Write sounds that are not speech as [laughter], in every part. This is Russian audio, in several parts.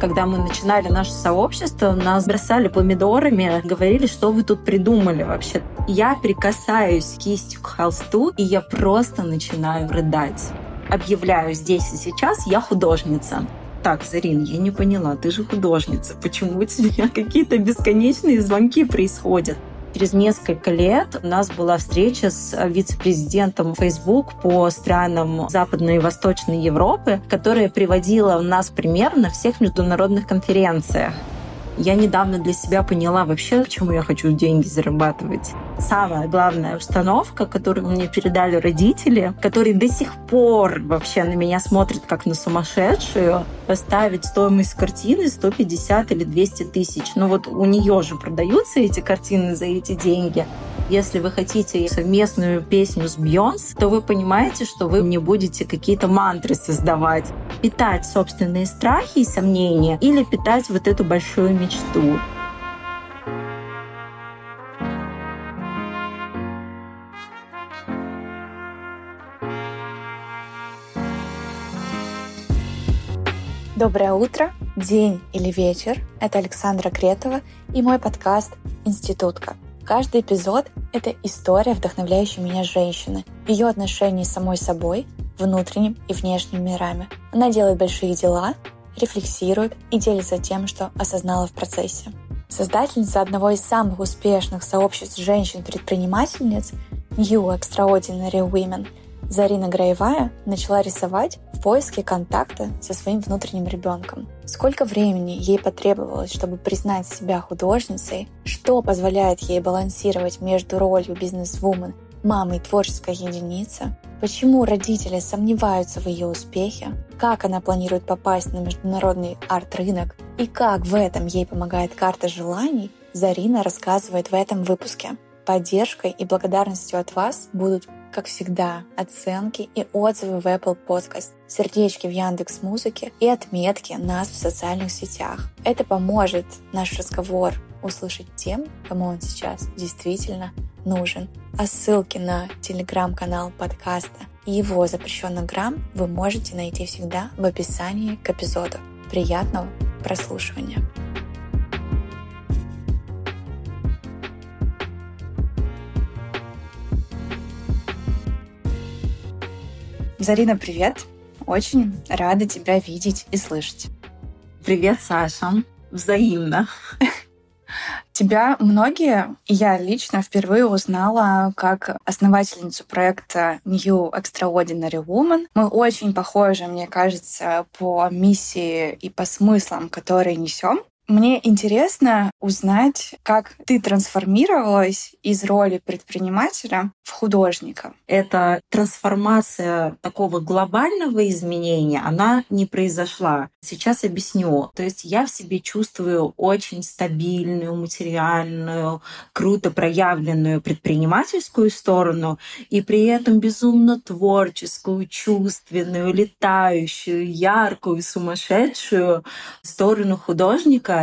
Когда мы начинали наше сообщество, нас бросали помидорами, говорили, что вы тут придумали вообще. Я прикасаюсь кистью к холсту, и я просто начинаю рыдать. Объявляю здесь и сейчас, я художница так, Зарин, я не поняла, ты же художница, почему у тебя [laughs] какие-то бесконечные звонки происходят? Через несколько лет у нас была встреча с вице-президентом Facebook по странам Западной и Восточной Европы, которая приводила нас пример на всех международных конференциях. Я недавно для себя поняла вообще, почему я хочу деньги зарабатывать. Самая главная установка, которую мне передали родители, которые до сих пор вообще на меня смотрят как на сумасшедшую, поставить стоимость картины 150 или 200 тысяч. Ну вот у нее же продаются эти картины за эти деньги. Если вы хотите совместную песню с Бьонс, то вы понимаете, что вы не будете какие-то мантры создавать. Питать собственные страхи и сомнения или питать вот эту большую мечту. Доброе утро, день или вечер. Это Александра Кретова и мой подкаст «Институтка». Каждый эпизод — это история, вдохновляющая меня женщины, ее отношения с самой собой, внутренним и внешним мирами. Она делает большие дела, рефлексирует и делится тем, что осознала в процессе. Создательница одного из самых успешных сообществ женщин-предпринимательниц New Extraordinary Women — Зарина Граевая начала рисовать в поиске контакта со своим внутренним ребенком. Сколько времени ей потребовалось, чтобы признать себя художницей, что позволяет ей балансировать между ролью бизнес-вумен, мамой творческой единицы, почему родители сомневаются в ее успехе, как она планирует попасть на международный арт-рынок? И как в этом ей помогает карта желаний, Зарина рассказывает в этом выпуске. Поддержкой и благодарностью от вас будут как всегда, оценки и отзывы в Apple Podcast, сердечки в Яндекс Музыке и отметки нас в социальных сетях. Это поможет наш разговор услышать тем, кому он сейчас действительно нужен. А ссылки на телеграм-канал подкаста и его запрещенный грамм вы можете найти всегда в описании к эпизоду. Приятного прослушивания! Зарина, привет! Очень рада тебя видеть и слышать. Привет, Саша. Взаимно. Тебя многие, я лично впервые узнала как основательницу проекта New Extraordinary Woman. Мы очень похожи, мне кажется, по миссии и по смыслам, которые несем. Мне интересно узнать, как ты трансформировалась из роли предпринимателя в художника. Эта трансформация такого глобального изменения, она не произошла. Сейчас объясню. То есть я в себе чувствую очень стабильную, материальную, круто проявленную предпринимательскую сторону и при этом безумно творческую, чувственную, летающую, яркую, сумасшедшую сторону художника,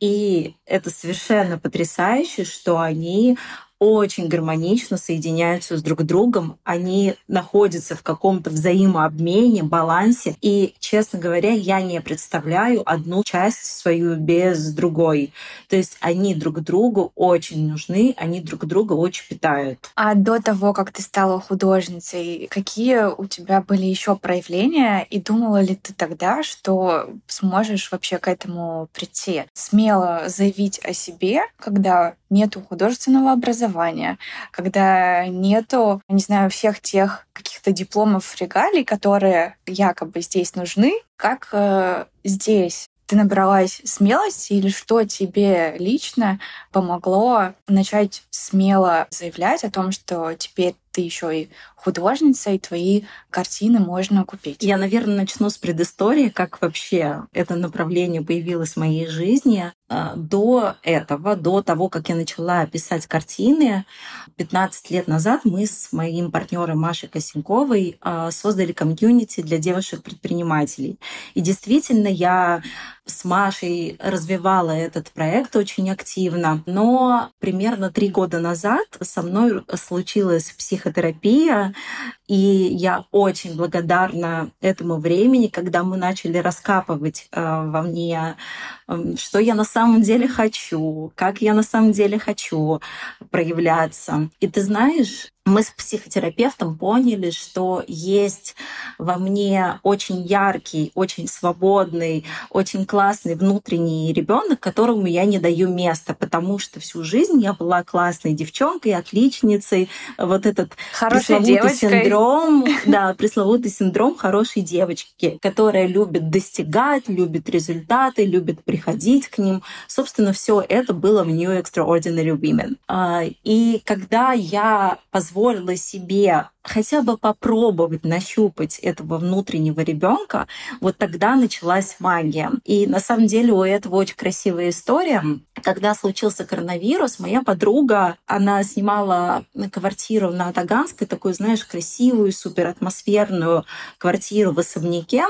И это совершенно потрясающе, что они очень гармонично соединяются с друг другом, они находятся в каком-то взаимообмене, балансе. И, честно говоря, я не представляю одну часть свою без другой. То есть они друг другу очень нужны, они друг друга очень питают. А до того, как ты стала художницей, какие у тебя были еще проявления? И думала ли ты тогда, что сможешь вообще к этому прийти? Смело заявить о себе, когда нету художественного образования, когда нету, не знаю, всех тех каких-то дипломов, регалий, которые якобы здесь нужны, как э, здесь? Ты набралась смелости или что тебе лично помогло начать смело заявлять о том, что теперь ты еще и художница, и твои картины можно купить. Я, наверное, начну с предыстории, как вообще это направление появилось в моей жизни. А, до этого, до того, как я начала писать картины, 15 лет назад мы с моим партнером Машей Косенковой а, создали комьюнити для девушек-предпринимателей. И действительно, я с Машей развивала этот проект очень активно. Но примерно три года назад со мной случилась психо психотерапия. И я очень благодарна этому времени, когда мы начали раскапывать э, во мне, э, что я на самом деле хочу, как я на самом деле хочу проявляться. И ты знаешь, мы с психотерапевтом поняли, что есть во мне очень яркий, очень свободный, очень классный внутренний ребенок, которому я не даю места, потому что всю жизнь я была классной девчонкой, отличницей. Вот этот Хорошей пресловутый девочкой. синдром, да, пресловутый синдром хорошей девочки, которая любит достигать, любит результаты, любит приходить к ним. Собственно, все это было в New Extraordinary Women. А, и когда я позволила позволила себе хотя бы попробовать нащупать этого внутреннего ребенка, вот тогда началась магия. И на самом деле у этого очень красивая история. Когда случился коронавирус, моя подруга, она снимала квартиру на Таганской, такую, знаешь, красивую, супер атмосферную квартиру в особняке.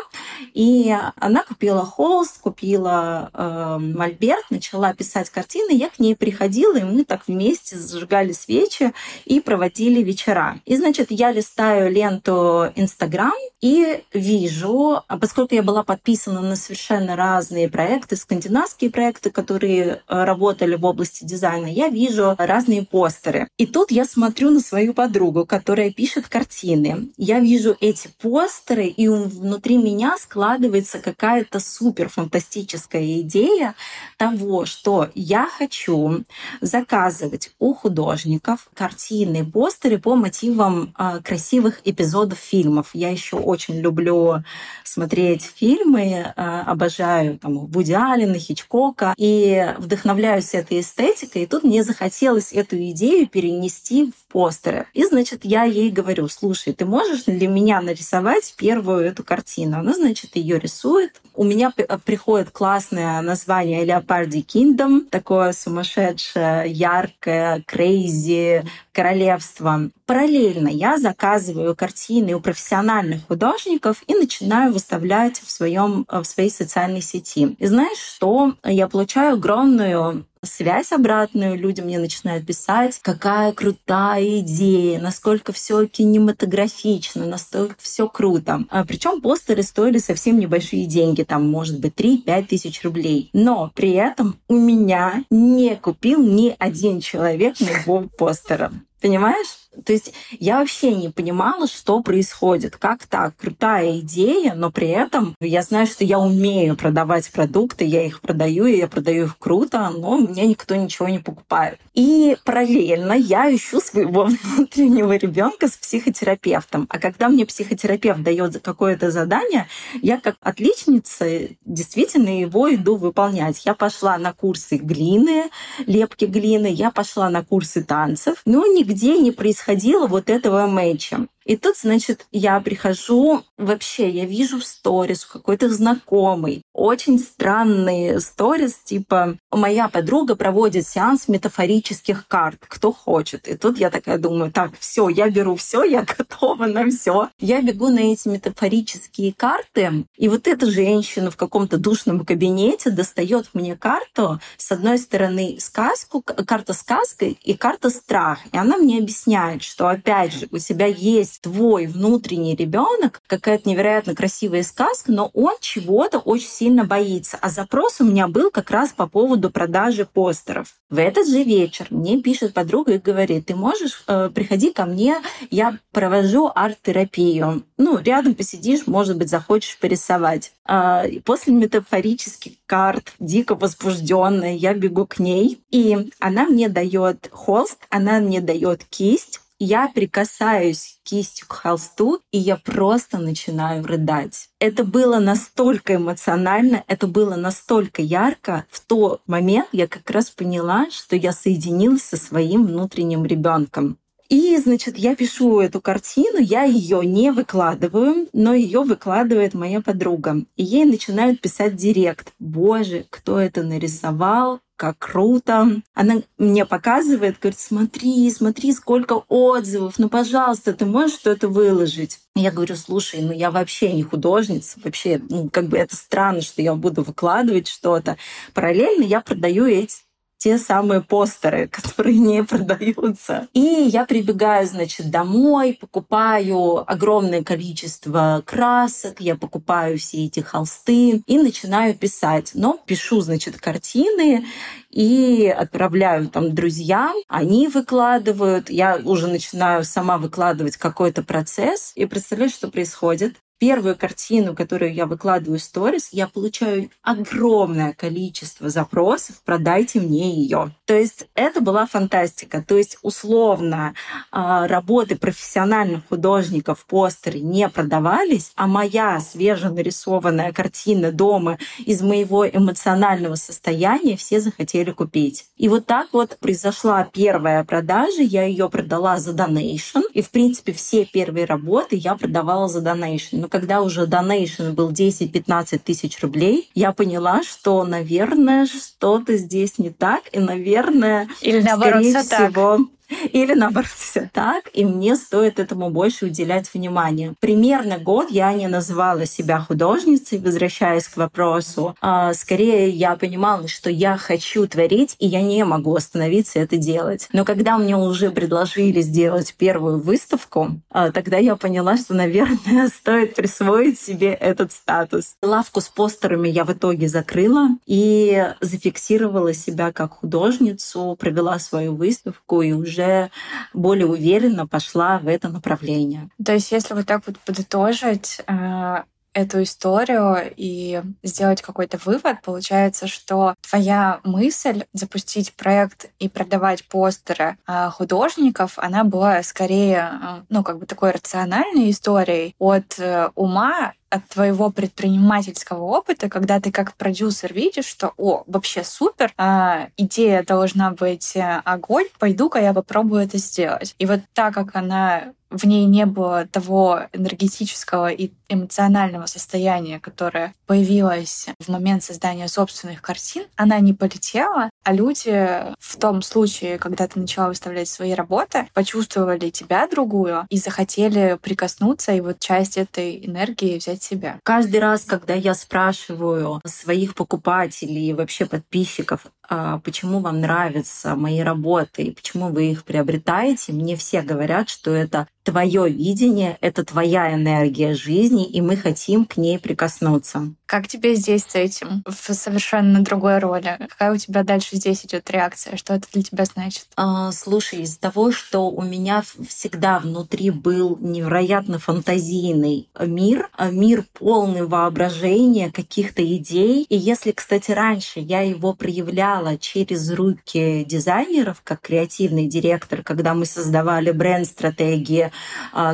И она купила холст, купила э, мольберт, начала писать картины. Я к ней приходила, и мы так вместе зажигали свечи и проводили вечера. И, значит, я листаю ленту Инстаграм и вижу, а поскольку я была подписана на совершенно разные проекты, скандинавские проекты, которые э, работали в области дизайна, я вижу разные постеры. И тут я смотрю на свою подругу, которая пишет картины. Я вижу эти постеры, и внутри меня складывается какая-то супер фантастическая идея того, что я хочу заказывать у художников картины, постеры по мотивам э, красивых эпизодов фильмов. Я еще очень люблю смотреть фильмы, э, обожаю там Вуди Аллена, Хичкока, и вдохновляюсь этой эстетикой. И тут мне захотелось эту идею перенести в постеры. И, значит, я ей говорю, слушай, ты можешь для меня нарисовать первую эту картину? Она, значит, ее рисует. У меня приходит классное название Leopardi Kingdom, такое сумасшедшее, яркое, крейзи королевство. Параллельно я заказываю картины у профессиональных художников и начинаю выставлять в, своем, в своей социальной сети. И знаешь что? Я получаю огромную связь обратную, люди мне начинают писать, какая крутая идея, насколько все кинематографично, настолько все круто. А, причем постеры стоили совсем небольшие деньги, там, может быть, 3-5 тысяч рублей. Но при этом у меня не купил ни один человек моего постера. Понимаешь? То есть я вообще не понимала, что происходит. Как так? Крутая идея, но при этом я знаю, что я умею продавать продукты, я их продаю, и я продаю их круто, но мне никто ничего не покупает. И параллельно я ищу своего [laughs] внутреннего ребенка с психотерапевтом. А когда мне психотерапевт дает какое-то задание, я как отличница действительно его иду выполнять. Я пошла на курсы глины, лепки глины, я пошла на курсы танцев, но нигде не происходит происходило вот этого мэча. И тут, значит, я прихожу, вообще, я вижу в сторис какой-то знакомый, очень странные сторис, типа, моя подруга проводит сеанс метафорических карт, кто хочет. И тут я такая думаю, так, все, я беру все, я [laughs] готова на все. Я бегу на эти метафорические карты, и вот эта женщина в каком-то душном кабинете достает мне карту, с одной стороны сказку, карта сказка и карта страх. И она мне объясняет, что, опять же, у тебя есть твой внутренний ребенок, какая-то невероятно красивая сказка, но он чего-то очень сильно боится. А запрос у меня был как раз по поводу продажи постеров. В этот же вечер мне пишет подруга и говорит, ты можешь э, приходи ко мне, я провожу арт-терапию. Ну, рядом посидишь, может быть, захочешь порисовать. Э, после метафорических карт, дико возбужденная, я бегу к ней, и она мне дает холст, она мне дает кисть, я прикасаюсь кистью к холсту, и я просто начинаю рыдать. Это было настолько эмоционально, это было настолько ярко. В тот момент я как раз поняла, что я соединилась со своим внутренним ребенком. И, значит, я пишу эту картину, я ее не выкладываю, но ее выкладывает моя подруга. И ей начинают писать директ. Боже, кто это нарисовал? Как круто. Она мне показывает, говорит, смотри, смотри, сколько отзывов, ну, пожалуйста, ты можешь что-то выложить? Я говорю, слушай, ну я вообще не художница, вообще, ну как бы это странно, что я буду выкладывать что-то. Параллельно я продаю эти те самые постеры, [laughs] которые не продаются. И я прибегаю, значит, домой, покупаю огромное количество красок, я покупаю все эти холсты и начинаю писать. Но пишу, значит, картины и отправляю там друзьям, они выкладывают, я уже начинаю сама выкладывать какой-то процесс, и представляю, что происходит первую картину, которую я выкладываю в сторис, я получаю огромное количество запросов «продайте мне ее». То есть это была фантастика. То есть условно а, работы профессиональных художников, постеры не продавались, а моя свеженарисованная картина дома из моего эмоционального состояния все захотели купить. И вот так вот произошла первая продажа, я ее продала за донейшн, и в принципе все первые работы я продавала за донейшн но когда уже донейшн был 10-15 тысяч рублей, я поняла, что, наверное, что-то здесь не так, и, наверное, Или наоборот, скорее всего, так. [laughs] Или наоборот, [laughs] все так, и мне стоит этому больше уделять внимание. Примерно год я не называла себя художницей, возвращаясь к вопросу. А, скорее, я понимала, что я хочу творить, и я не могу остановиться это делать. Но когда мне уже предложили сделать первую выставку, а, тогда я поняла, что, наверное, [laughs] стоит присвоить себе этот статус. Лавку с постерами я в итоге закрыла и зафиксировала себя как художницу, провела свою выставку и уже уже более уверенно пошла в это направление. То есть, если вот так вот подытожить, э, эту историю и сделать какой-то вывод, получается, что твоя мысль запустить проект и продавать постеры э, художников, она была скорее, э, ну, как бы такой рациональной историей от ума от твоего предпринимательского опыта, когда ты как продюсер видишь, что, о, вообще супер, а, идея должна быть э, огонь, пойду-ка я попробую это сделать. И вот так как она в ней не было того энергетического и эмоционального состояния, которое появилось в момент создания собственных картин, она не полетела, а люди в том случае, когда ты начала выставлять свои работы, почувствовали тебя другую и захотели прикоснуться и вот часть этой энергии взять себя. Каждый раз, когда я спрашиваю своих покупателей и вообще подписчиков, а, почему вам нравятся мои работы и почему вы их приобретаете, мне все говорят, что это твое видение, это твоя энергия жизни, и мы хотим к ней прикоснуться. Как тебе здесь с этим? В совершенно другой роли. Какая у тебя дальше здесь идет реакция? Что это для тебя значит? А, слушай, из-за того, что у меня всегда внутри был невероятно фантазийный мир, а мир полный воображения, каких-то идей. И если, кстати, раньше я его проявляла через руки дизайнеров, как креативный директор, когда мы создавали бренд-стратегии,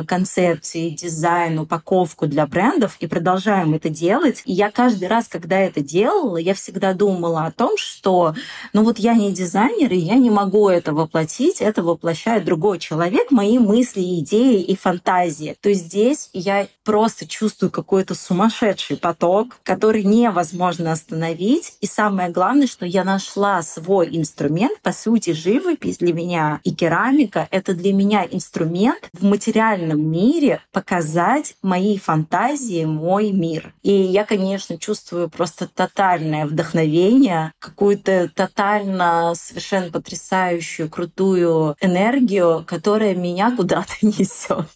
концепции, дизайн, упаковку для брендов, и продолжаем это делать. И я каждый раз, когда это делала, я всегда думала о том, что ну вот я не дизайнер, и я не могу это воплотить, это воплощает другой человек, мои мысли, идеи и фантазии. То есть здесь я просто чувствую какой-то сумасшедший поток, который невозможно остановить. И самое главное, что я нашла свой инструмент. По сути, живопись для меня и керамика — это для меня инструмент в материальном мире показать мои фантазии, мой мир. И я, конечно, чувствую просто тотальное вдохновение, какую-то тотально совершенно потрясающую, крутую энергию, которая меня куда-то [laughs] несет.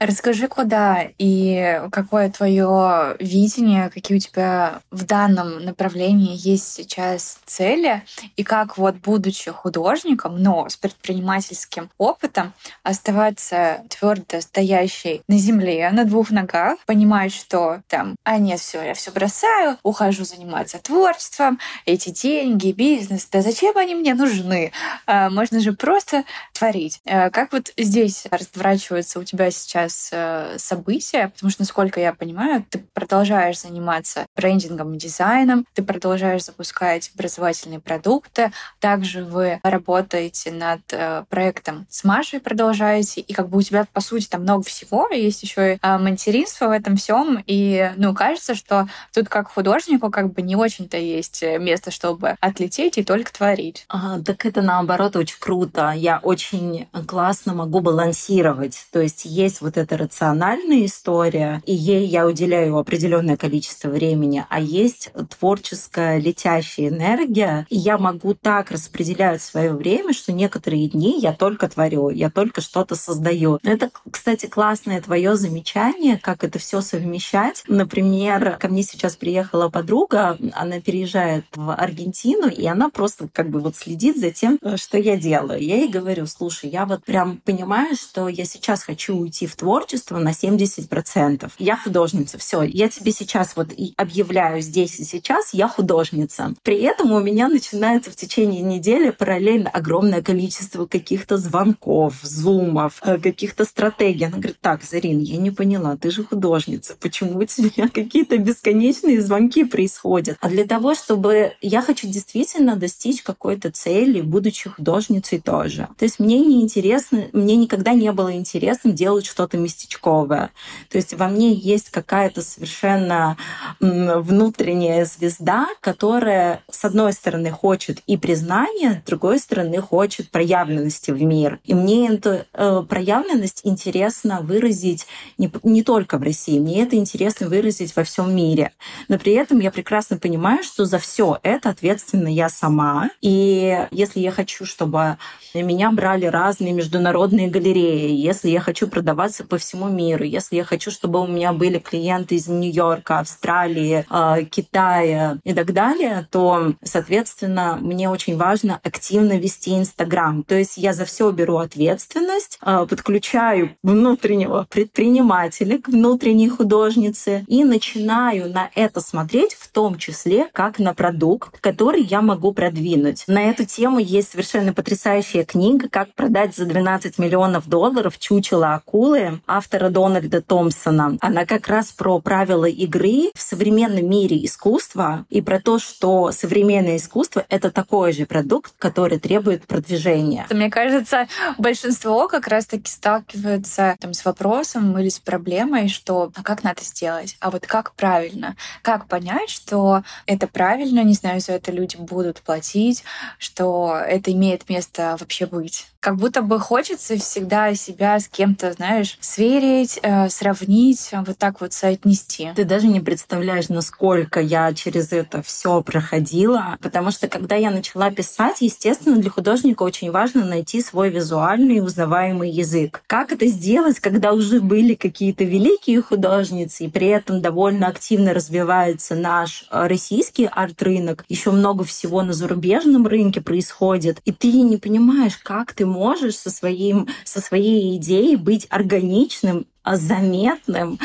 Расскажи, куда и какое твое видение, какие у тебя в данном направлении есть сейчас цели, и как вот, будучи художником, но с предпринимательским опытом, оставаться твердо стоящей на земле, на двух ногах, понимать, что там, а нет, все, я все бросаю, ухожу заниматься творчеством, эти деньги, бизнес, да зачем они мне нужны? А, можно же просто творить. А, как вот здесь разворачивается у тебя сейчас э, события, потому что, насколько я понимаю, ты продолжаешь заниматься брендингом и дизайном, ты продолжаешь запускать образовательные продукты, также вы работаете над э, проектом с Машей, продолжаете, и как бы у тебя, по сути, там много всего, есть еще и э, материнство в этом всем, и, ну, кажется, что тут как художнику как бы не очень-то есть место, чтобы отлететь и только творить. А, так это наоборот очень круто. Я очень очень классно могу балансировать. То есть есть вот эта рациональная история, и ей я уделяю определенное количество времени, а есть творческая летящая энергия, и я могу так распределять свое время, что некоторые дни я только творю, я только что-то создаю. Это, кстати, классное твое замечание, как это все совмещать. Например, ко мне сейчас приехала подруга, она переезжает в Аргентину, и она просто как бы вот следит за тем, что я делаю. Я ей говорю, слушай, я вот прям понимаю, что я сейчас хочу уйти в творчество на 70%. Я художница, все, я тебе сейчас вот объявляю здесь и сейчас, я художница. При этом у меня начинается в течение недели параллельно огромное количество каких-то звонков, зумов, э, каких-то стратегий. Она говорит, так, Зарин, я не поняла, ты же художница, почему у тебя [laughs] какие-то бесконечные звонки происходят? А для того, чтобы я хочу действительно достичь какой-то цели, будучи художницей тоже. То есть мне не интересно, мне никогда не было интересно делать что-то местечковое. То есть во мне есть какая-то совершенно внутренняя звезда, которая, с одной стороны, хочет и признания, с другой стороны, хочет проявленности в мир. И мне эту э, проявленность интересно выразить не, не только в России, мне это интересно выразить во всем мире. Но при этом я прекрасно понимаю, что за все это ответственна я сама. И если я хочу, чтобы меня брали разные международные галереи, если я хочу продаваться по всему миру, если я хочу, чтобы у меня были клиенты из Нью-Йорка, Австралии, э, Китая и так далее, то, соответственно, мне очень важно активно вести Инстаграм. То есть я за все беру ответственность, э, подключаю внутреннего предпринимателя к внутренней художнице и начинаю на это смотреть в том числе как на продукт, который я могу продвинуть. На эту тему есть совершенно потрясающая книга «Как продать за 12 миллионов долларов чучело акулы» автора Дональда Томпсона. Она как раз про правила игры в современном мире искусства и про то, что современное искусство — это такой же продукт, который требует продвижения. Мне кажется, большинство как раз-таки сталкиваются там, с вопросом или с проблемой, что а как надо сделать, а вот как правильно, как понять, что это правильно, не знаю, за это люди будут платить, что это имеет место вообще быть как будто бы хочется всегда себя с кем-то, знаешь, сверить, э, сравнить, вот так вот соотнести. Ты даже не представляешь, насколько я через это все проходила, потому что когда я начала писать, естественно, для художника очень важно найти свой визуальный узнаваемый язык. Как это сделать, когда уже были какие-то великие художницы, и при этом довольно активно развивается наш э, российский арт-рынок, еще много всего на зарубежном рынке происходит, и ты не понимаешь, как ты можешь со, своим, со своей идеей быть органичным, а, заметным,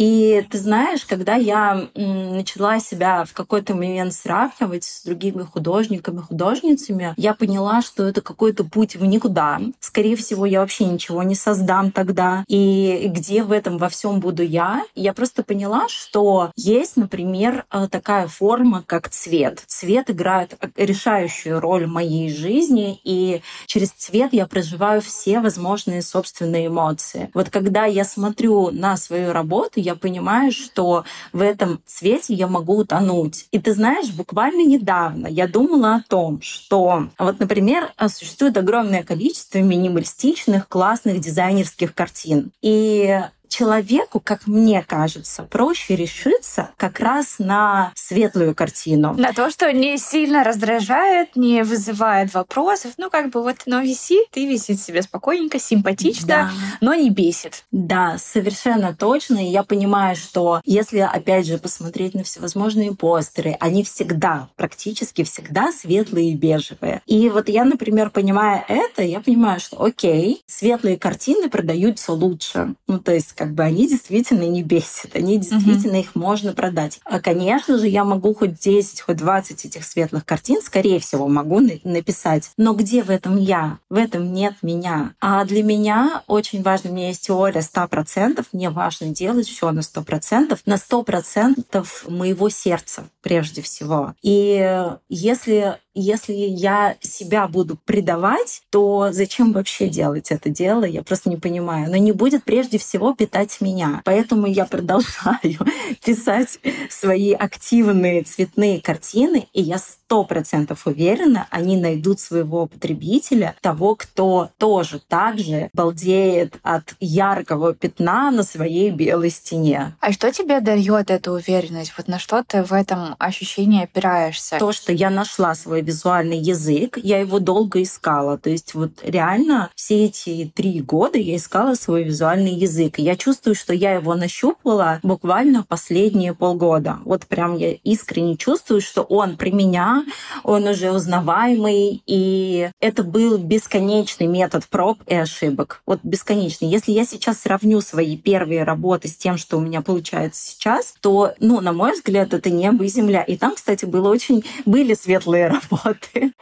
и ты знаешь, когда я начала себя в какой-то момент сравнивать с другими художниками, художницами, я поняла, что это какой-то путь в никуда. Скорее всего, я вообще ничего не создам тогда. И где в этом во всем буду я? Я просто поняла, что есть, например, э, такая форма, как цвет. Цвет играет решающую роль в моей жизни, и через цвет я проживаю все возможные собственные эмоции. Вот когда я смотрю на свою работу, я я понимаю, что в этом цвете я могу утонуть. И ты знаешь, буквально недавно я думала о том, что вот, например, существует огромное количество минималистичных, классных дизайнерских картин. И человеку, как мне кажется, проще решиться как раз на светлую картину. На то, что не сильно раздражает, не вызывает вопросов. Ну, как бы вот оно висит и висит себе спокойненько, симпатично, да. но не бесит. Да, совершенно точно. И я понимаю, что если, опять же, посмотреть на всевозможные постеры, они всегда, практически всегда светлые и бежевые. И вот я, например, понимая это, я понимаю, что окей, светлые картины продаются лучше. Ну, то есть как бы они действительно не бесят, они действительно угу. их можно продать. А, конечно же, я могу хоть 10, хоть 20 этих светлых картин, скорее всего, могу написать. Но где в этом я? В этом нет меня. А для меня очень важно, у меня есть теория 100%, мне важно делать все на 100%, на 100% моего сердца прежде всего. И если если я себя буду предавать, то зачем вообще делать это дело? Я просто не понимаю. Но не будет прежде всего питать меня. Поэтому я продолжаю [laughs] писать свои активные цветные картины, и я сто процентов уверена, они найдут своего потребителя, того, кто тоже так же балдеет от яркого пятна на своей белой стене. А что тебе дает эту уверенность? Вот на что ты в этом ощущении опираешься? То, что я нашла свой визуальный язык, я его долго искала. То есть вот реально все эти три года я искала свой визуальный язык. И я чувствую, что я его нащупала буквально последние полгода. Вот прям я искренне чувствую, что он при меня, он уже узнаваемый, и это был бесконечный метод проб и ошибок. Вот бесконечный. Если я сейчас сравню свои первые работы с тем, что у меня получается сейчас, то, ну, на мой взгляд, это небо и земля. И там, кстати, было очень... были светлые [laughs] работы.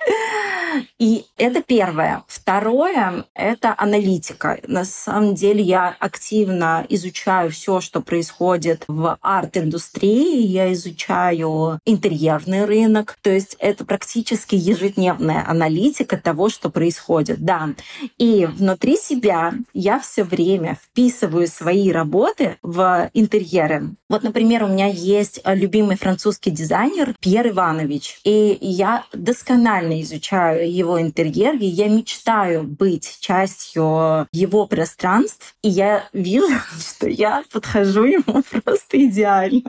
И это первое. Второе — это аналитика. На самом деле я активно изучаю все, что происходит в арт-индустрии. Я изучаю интерьерный рынок. То есть это практически ежедневная аналитика того, что происходит. Да. И внутри себя я все время вписываю свои работы в интерьеры. Вот, например, у меня есть любимый французский дизайнер Пьер Иванович. И я досконально изучаю его интерьер, и я мечтаю быть частью его пространств, и я вижу, [laughs] что я подхожу ему [laughs] просто идеально.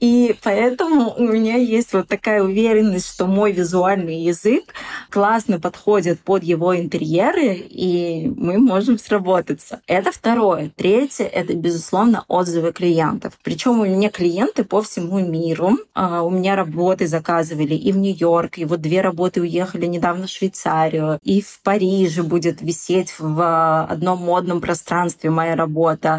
И поэтому у меня есть вот такая уверенность, что мой визуальный язык классно подходит под его интерьеры, и мы можем сработаться. Это второе. Третье — это, безусловно, отзывы клиентов. Причем у меня клиенты по всему миру. А, у меня работы заказывали и в Нью-Йорк, и вот две работы уехали недавно в Швейцарию, и в Париже будет висеть в одном модном пространстве моя работа.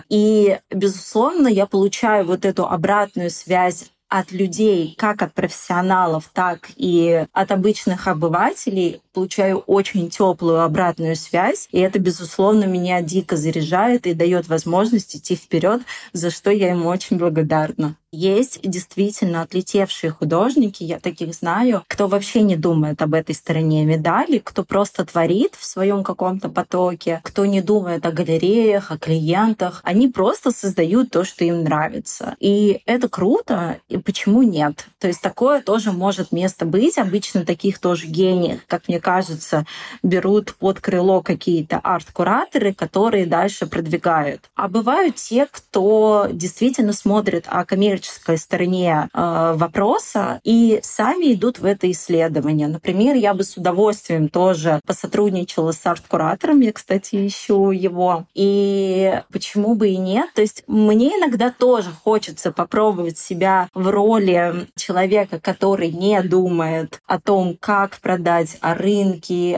И, безусловно, я получаю вот эту обратную связь от людей, как от профессионалов, так и от обычных обывателей, получаю очень теплую обратную связь, и это, безусловно, меня дико заряжает и дает возможность идти вперед, за что я ему очень благодарна. Есть действительно отлетевшие художники, я таких знаю, кто вообще не думает об этой стороне медали, кто просто творит в своем каком-то потоке, кто не думает о галереях, о клиентах. Они просто создают то, что им нравится. И это круто, и почему нет? То есть такое тоже может место быть. Обычно таких тоже гениев, как мне кажется, берут под крыло какие-то арт-кураторы, которые дальше продвигают. А бывают те, кто действительно смотрит о коммерческой стороне э, вопроса и сами идут в это исследование. Например, я бы с удовольствием тоже посотрудничала с арт-куратором, я, кстати, ищу его. И почему бы и нет? То есть мне иногда тоже хочется попробовать себя в роли человека, который не думает о том, как продать, о рынке,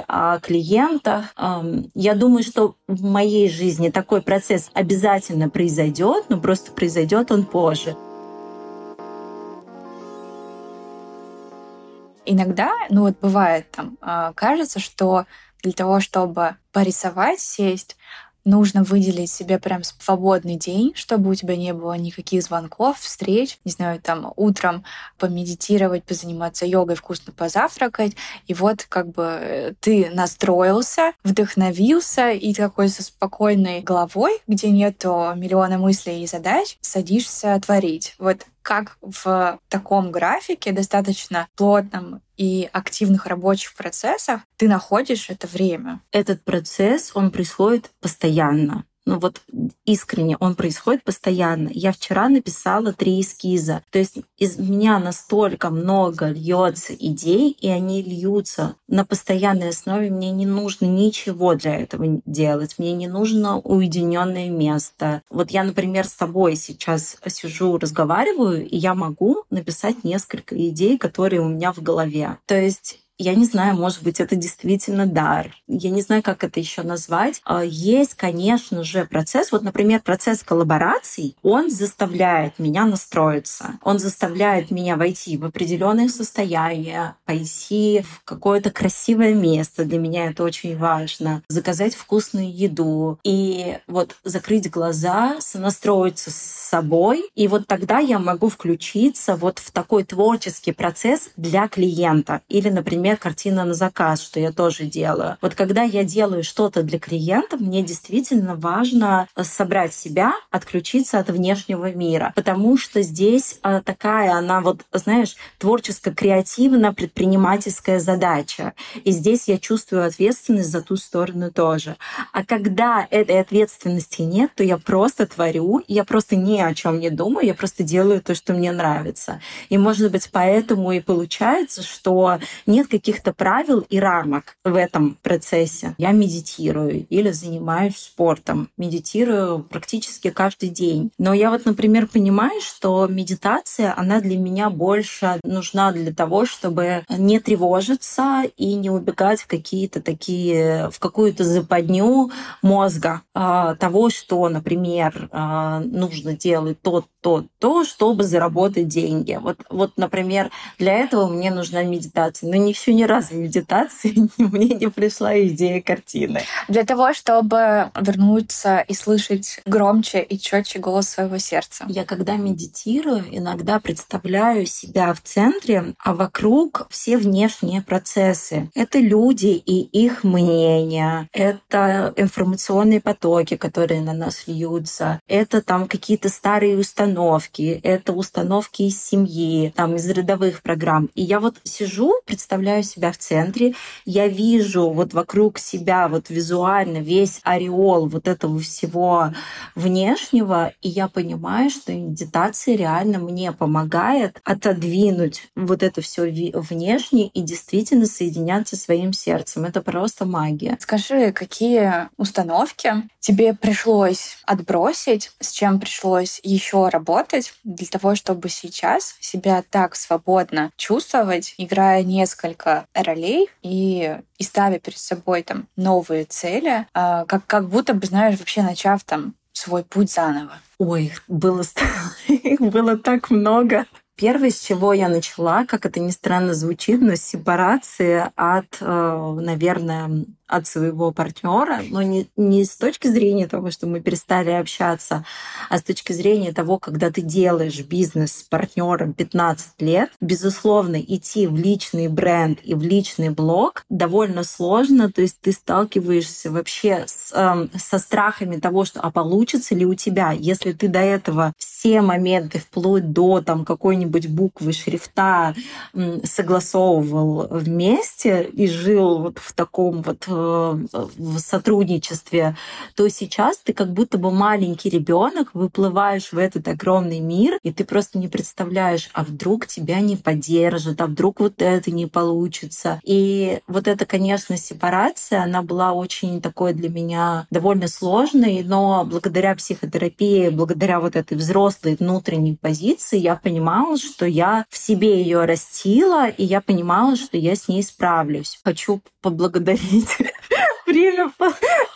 о клиентах. Я думаю, что в моей жизни такой процесс обязательно произойдет, но просто произойдет он позже. иногда, ну вот бывает там, а, кажется, что для того, чтобы порисовать, сесть, нужно выделить себе прям свободный день, чтобы у тебя не было никаких звонков, встреч, не знаю, там утром помедитировать, позаниматься йогой, вкусно позавтракать, и вот как бы э, ты настроился, вдохновился, и такой со спокойной головой, где нету миллиона мыслей и задач, садишься творить. Вот как в таком графике, достаточно плотном и активных рабочих процессах, ты находишь это время? Этот процесс, он происходит постоянно ну вот искренне, он происходит постоянно. Я вчера написала три эскиза. То есть из меня настолько много льется идей, и они льются на постоянной основе. Мне не нужно ничего для этого делать. Мне не нужно уединенное место. Вот я, например, с тобой сейчас сижу, разговариваю, и я могу написать несколько идей, которые у меня в голове. То есть я не знаю, может быть, это действительно дар. Я не знаю, как это еще назвать. А, есть, конечно же, процесс. Вот, например, процесс коллабораций, он заставляет меня настроиться. Он заставляет меня войти в определенное состояние, пойти в какое-то красивое место. Для меня это очень важно. Заказать вкусную еду. И вот закрыть глаза, сонастроиться с собой. И вот тогда я могу включиться вот в такой творческий процесс для клиента. Или, например, например, картина на заказ, что я тоже делаю. Вот когда я делаю что-то для клиентов, мне действительно важно собрать себя, отключиться от внешнего мира, потому что здесь а, такая, она вот, знаешь, творческо-креативно предпринимательская задача. И здесь я чувствую ответственность за ту сторону тоже. А когда этой ответственности нет, то я просто творю, я просто ни о чем не думаю, я просто делаю то, что мне нравится. И, может быть, поэтому и получается, что нет каких-то правил и рамок в этом процессе. Я медитирую или занимаюсь спортом. Медитирую практически каждый день. Но я вот, например, понимаю, что медитация, она для меня больше нужна для того, чтобы не тревожиться и не убегать в какие-то такие, в какую-то западню мозга а, того, что, например, а, нужно делать то, то, то, чтобы заработать деньги. Вот, вот, например, для этого мне нужна медитация. Но не все ни разу медитации [laughs] мне не пришла идея картины. Для того, чтобы вернуться и слышать громче и четче голос своего сердца. Я когда медитирую, иногда представляю себя в центре, а вокруг все внешние процессы. Это люди и их мнения, это информационные потоки, которые на нас льются, это там какие-то старые установки, это установки из семьи, там из рядовых программ. И я вот сижу, представляю себя в центре, я вижу вот вокруг себя вот визуально весь ореол вот этого всего внешнего, и я понимаю, что медитация реально мне помогает отодвинуть вот это все внешне и действительно соединяться своим сердцем. Это просто магия. Скажи, какие установки тебе пришлось отбросить, с чем пришлось еще работать для того, чтобы сейчас себя так свободно чувствовать, играя несколько ролей и, и ставя перед собой там новые цели, а, как, как будто бы, знаешь, вообще начав там свой путь заново? Ой, было, [laughs] было так много. Первое, с чего я начала, как это ни странно звучит, но сепарация от, э, наверное, от своего партнера, но не, не с точки зрения того, что мы перестали общаться, а с точки зрения того, когда ты делаешь бизнес с партнером 15 лет, безусловно, идти в личный бренд и в личный блог довольно сложно, то есть ты сталкиваешься вообще с, э, со страхами того, что а получится ли у тебя, если ты до этого все моменты вплоть до там какой-нибудь буквы шрифта согласовывал вместе и жил вот в таком вот э, в сотрудничестве, то сейчас ты как будто бы маленький ребенок, выплываешь в этот огромный мир, и ты просто не представляешь, а вдруг тебя не поддержат, а вдруг вот это не получится. И вот эта, конечно, сепарация, она была очень такой для меня довольно сложной, но благодаря психотерапии, благодаря вот этой взрослой внутренней позиции, я понимала, что я в себе ее растила, и я понимала, что я с ней справлюсь. Хочу поблагодарить время.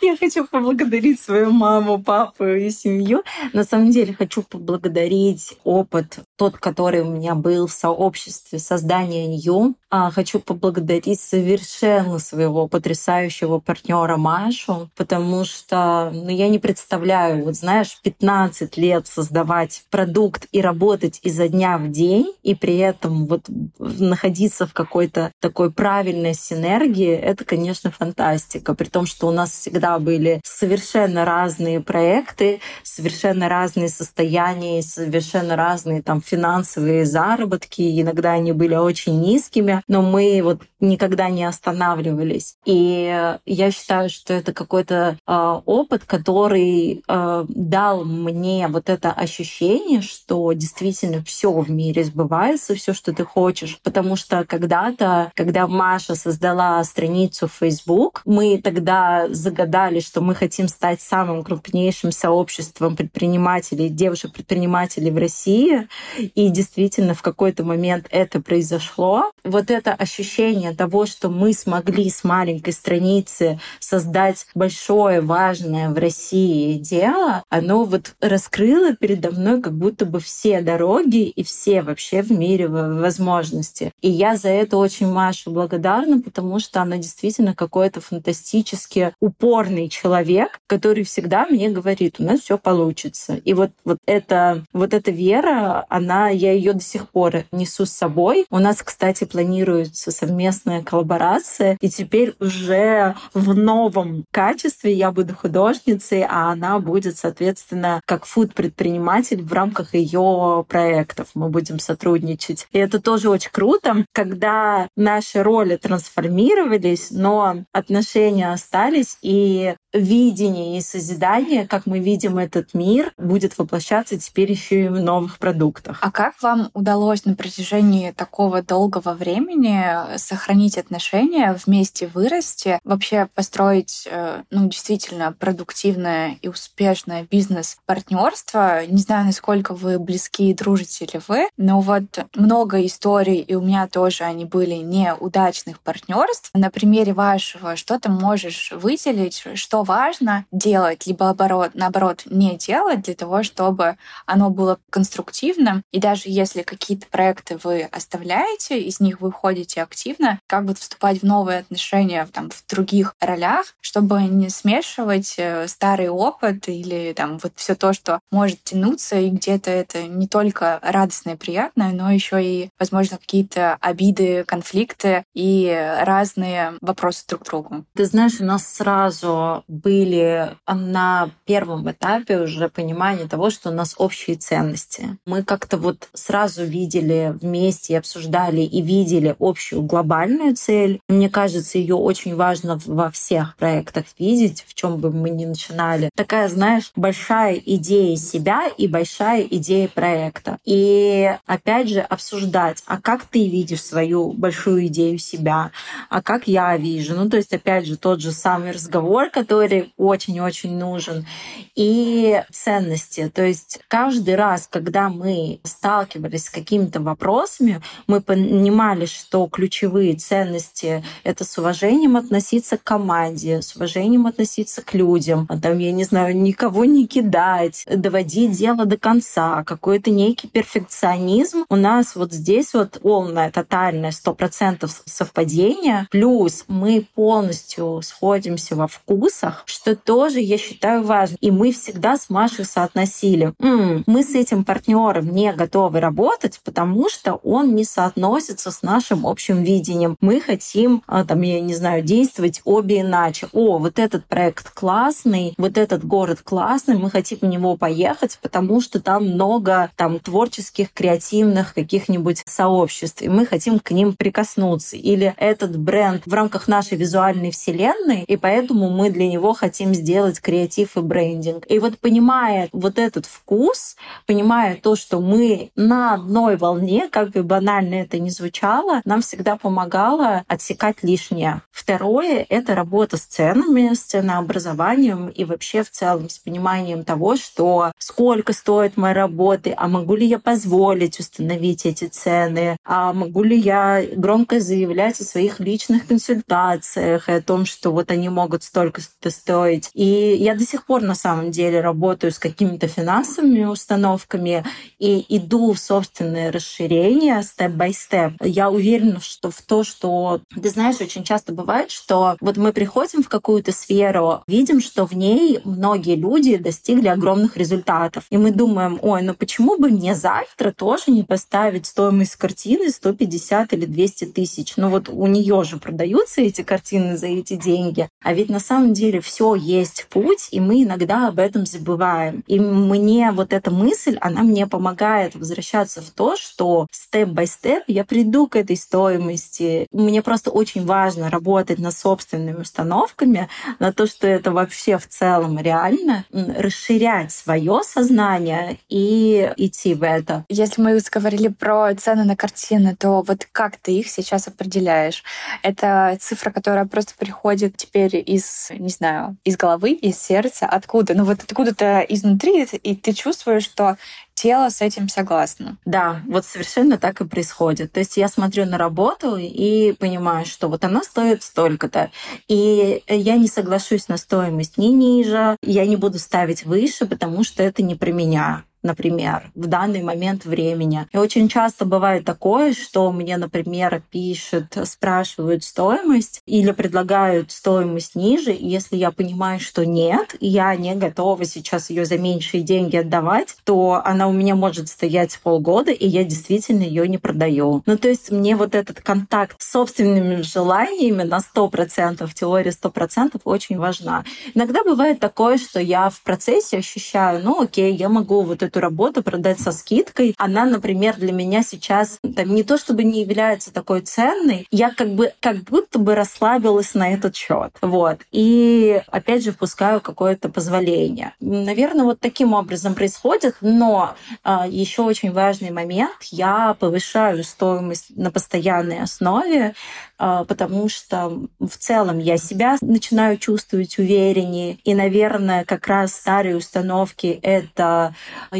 Я хочу поблагодарить свою маму, папу и семью. На самом деле хочу поблагодарить опыт, тот, который у меня был в сообществе создания Нью. А, хочу поблагодарить совершенно своего потрясающего партнера Машу, потому что ну, я не представляю, вот знаешь, 15 лет создавать продукт и работать изо дня в день, и при этом вот находиться в какой-то такой правильной синергии, это, конечно, фантастика при том, что у нас всегда были совершенно разные проекты, совершенно разные состояния, совершенно разные там финансовые заработки. Иногда они были очень низкими, но мы вот никогда не останавливались. И я считаю, что это какой-то э, опыт, который э, дал мне вот это ощущение, что действительно все в мире сбывается, все, что ты хочешь. Потому что когда-то, когда Маша создала страницу в Facebook, мы тогда загадали, что мы хотим стать самым крупнейшим сообществом предпринимателей, девушек-предпринимателей в России. И действительно в какой-то момент это произошло. Вот это ощущение того, что мы смогли с маленькой страницы создать большое, важное в России дело, оно вот раскрыло передо мной как будто бы все дороги и все вообще в мире возможности. И я за это очень Маше благодарна, потому что она действительно фантастическое фантастически упорный человек, который всегда мне говорит, у нас все получится. И вот, вот, это, вот эта вера, она она, я ее до сих пор несу с собой. У нас, кстати, планируется совместная коллаборация, и теперь уже в новом качестве я буду художницей, а она будет, соответственно, как фуд-предприниматель в рамках ее проектов. Мы будем сотрудничать. И это тоже очень круто, когда наши роли трансформировались, но отношения остались, и видение и созидание, как мы видим этот мир, будет воплощаться теперь еще и в новых продуктах. А как вам удалось на протяжении такого долгого времени сохранить отношения, вместе вырасти, вообще построить, э, ну, действительно продуктивное и успешное бизнес-партнерство? Не знаю, насколько вы близки и дружите ли вы, но вот много историй, и у меня тоже они были неудачных партнерств. На примере вашего, что ты можешь выделить, что важно делать, либо оборот, наоборот, не делать для того, чтобы оно было конструктивным. И даже если какие-то проекты вы оставляете, из них вы уходите активно, как вот вступать в новые отношения там, в других ролях, чтобы не смешивать э, старый опыт или там вот все то, что может тянуться, и где-то это не только радостное и приятное, но еще и, возможно, какие-то обиды, конфликты и разные вопросы друг к другу. Ты знаешь, у нас сразу были на первом этапе уже понимание того, что у нас общие ценности. Мы как-то вот сразу видели вместе, обсуждали и видели общую глобальную цель. Мне кажется, ее очень важно во всех проектах видеть, в чем бы мы ни начинали. Такая, знаешь, большая идея себя и большая идея проекта. И опять же обсуждать, а как ты видишь свою большую идею себя, а как я вижу. Ну, то есть, опять же, тот же самый разговор, который который очень-очень нужен, и ценности. То есть каждый раз, когда мы сталкивались с какими-то вопросами, мы понимали, что ключевые ценности — это с уважением относиться к команде, с уважением относиться к людям, а там, я не знаю, никого не кидать, доводить дело до конца, какой-то некий перфекционизм. У нас вот здесь вот полное, тотальное, сто процентов совпадение, плюс мы полностью сходимся во вкусах, вопросах, что тоже я считаю важным. И мы всегда с Машей соотносили. М-м, мы с этим партнером не готовы работать, потому что он не соотносится с нашим общим видением. Мы хотим, а, там, я не знаю, действовать обе иначе. О, вот этот проект классный, вот этот город классный, мы хотим в него поехать, потому что там много там творческих, креативных каких-нибудь сообществ, и мы хотим к ним прикоснуться. Или этот бренд в рамках нашей визуальной вселенной, и поэтому мы для него хотим сделать креатив и брендинг. И вот понимая вот этот вкус, понимая то, что мы на одной волне, как бы банально это ни звучало, нам всегда помогало отсекать лишнее. Второе — это работа с ценами, с ценообразованием и вообще в целом с пониманием того, что сколько стоит моя работа, а могу ли я позволить установить эти цены, а могу ли я громко заявлять о своих личных консультациях и о том, что вот они могут столько это стоить. И я до сих пор на самом деле работаю с какими-то финансовыми установками и иду в собственное расширение степ-бай-степ. Я уверена, что в то, что... Ты знаешь, очень часто бывает, что вот мы приходим в какую-то сферу, видим, что в ней многие люди достигли огромных результатов. И мы думаем, ой, ну почему бы мне завтра тоже не поставить стоимость картины 150 или 200 тысяч? Ну вот у нее же продаются эти картины за эти деньги. А ведь на самом деле деле все есть путь, и мы иногда об этом забываем. И мне вот эта мысль, она мне помогает возвращаться в то, что степ-бай-степ я приду к этой стоимости. Мне просто очень важно работать над собственными установками, на то, что это вообще в целом реально, расширять свое сознание и идти в это. Если мы говорили про цены на картины, то вот как ты их сейчас определяешь? Это цифра, которая просто приходит теперь из, не знаю, знаю, из головы, из сердца, откуда. Ну вот откуда-то изнутри, и ты чувствуешь, что тело с этим согласно. Да, вот совершенно так и происходит. То есть я смотрю на работу и понимаю, что вот она стоит столько-то. И я не соглашусь на стоимость ни ниже, я не буду ставить выше, потому что это не про меня например, в данный момент времени. И очень часто бывает такое, что мне, например, пишут, спрашивают стоимость или предлагают стоимость ниже, и если я понимаю, что нет, я не готова сейчас ее за меньшие деньги отдавать, то она у меня может стоять полгода, и я действительно ее не продаю. Ну, то есть мне вот этот контакт с собственными желаниями на 100%, теория 100% очень важна. Иногда бывает такое, что я в процессе ощущаю, ну, окей, я могу вот эту работу продать со скидкой. Она, например, для меня сейчас там, не то чтобы не является такой ценной, я как бы как будто бы расслабилась на этот счет. Вот. И опять же впускаю какое-то позволение. Наверное, вот таким образом происходит, но а, еще очень важный момент, я повышаю стоимость на постоянной основе, а, потому что в целом я себя начинаю чувствовать увереннее. И, наверное, как раз старые установки — это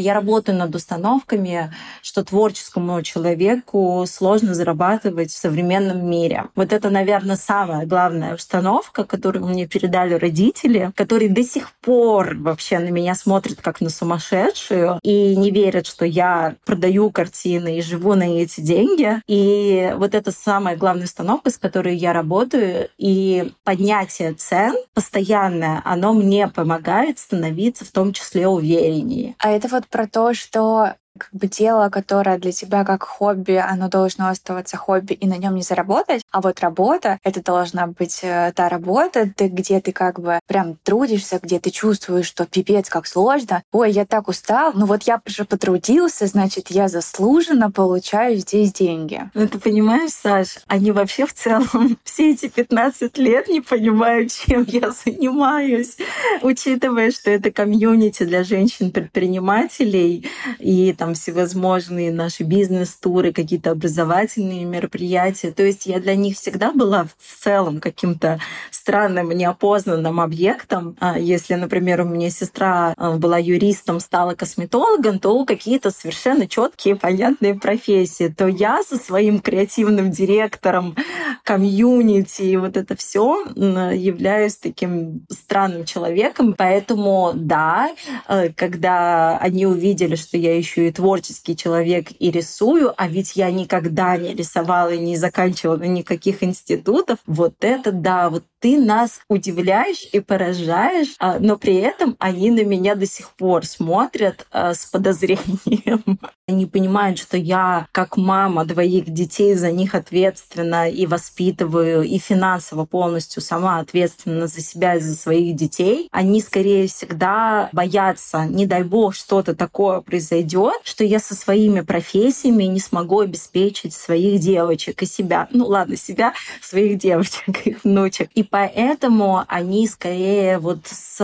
я работаю над установками, что творческому человеку сложно зарабатывать в современном мире. Вот это, наверное, самая главная установка, которую мне передали родители, которые до сих пор вообще на меня смотрят как на сумасшедшую и не верят, что я продаю картины и живу на эти деньги. И вот это самая главная установка, с которой я работаю, и поднятие цен постоянное, оно мне помогает становиться в том числе увереннее. А это вот про то, что как бы дело, которое для тебя как хобби, оно должно оставаться хобби и на нем не заработать. А вот работа, это должна быть э, та работа, ты, где ты как бы прям трудишься, где ты чувствуешь, что пипец как сложно. Ой, я так устал, ну вот я же потрудился, значит, я заслуженно получаю здесь деньги. Ну ты понимаешь, Саш, они вообще в целом [laughs] все эти 15 лет не понимают, чем я занимаюсь, учитывая, что это комьюнити для женщин-предпринимателей и там там всевозможные наши бизнес-туры, какие-то образовательные мероприятия. То есть я для них всегда была в целом каким-то странным, неопознанным объектом. А если, например, у меня сестра а, была юристом, стала косметологом, то какие-то совершенно четкие, понятные профессии. То я со своим креативным директором комьюнити и вот это все являюсь таким странным человеком. Поэтому да, э, когда они увидели, что я еще и творческий человек и рисую, а ведь я никогда не рисовала и не заканчивала никаких институтов. Вот это да, вот ты нас удивляешь и поражаешь, а, но при этом они на меня до сих пор смотрят а, с подозрением. [laughs] Они понимают, что я, как мама двоих детей, за них ответственна и воспитываю, и финансово полностью сама ответственна за себя и за своих детей. Они скорее всегда боятся, не дай бог, что-то такое произойдет, что я со своими профессиями не смогу обеспечить своих девочек и себя. Ну ладно, себя, своих девочек, [laughs] их внучек. И поэтому они скорее вот с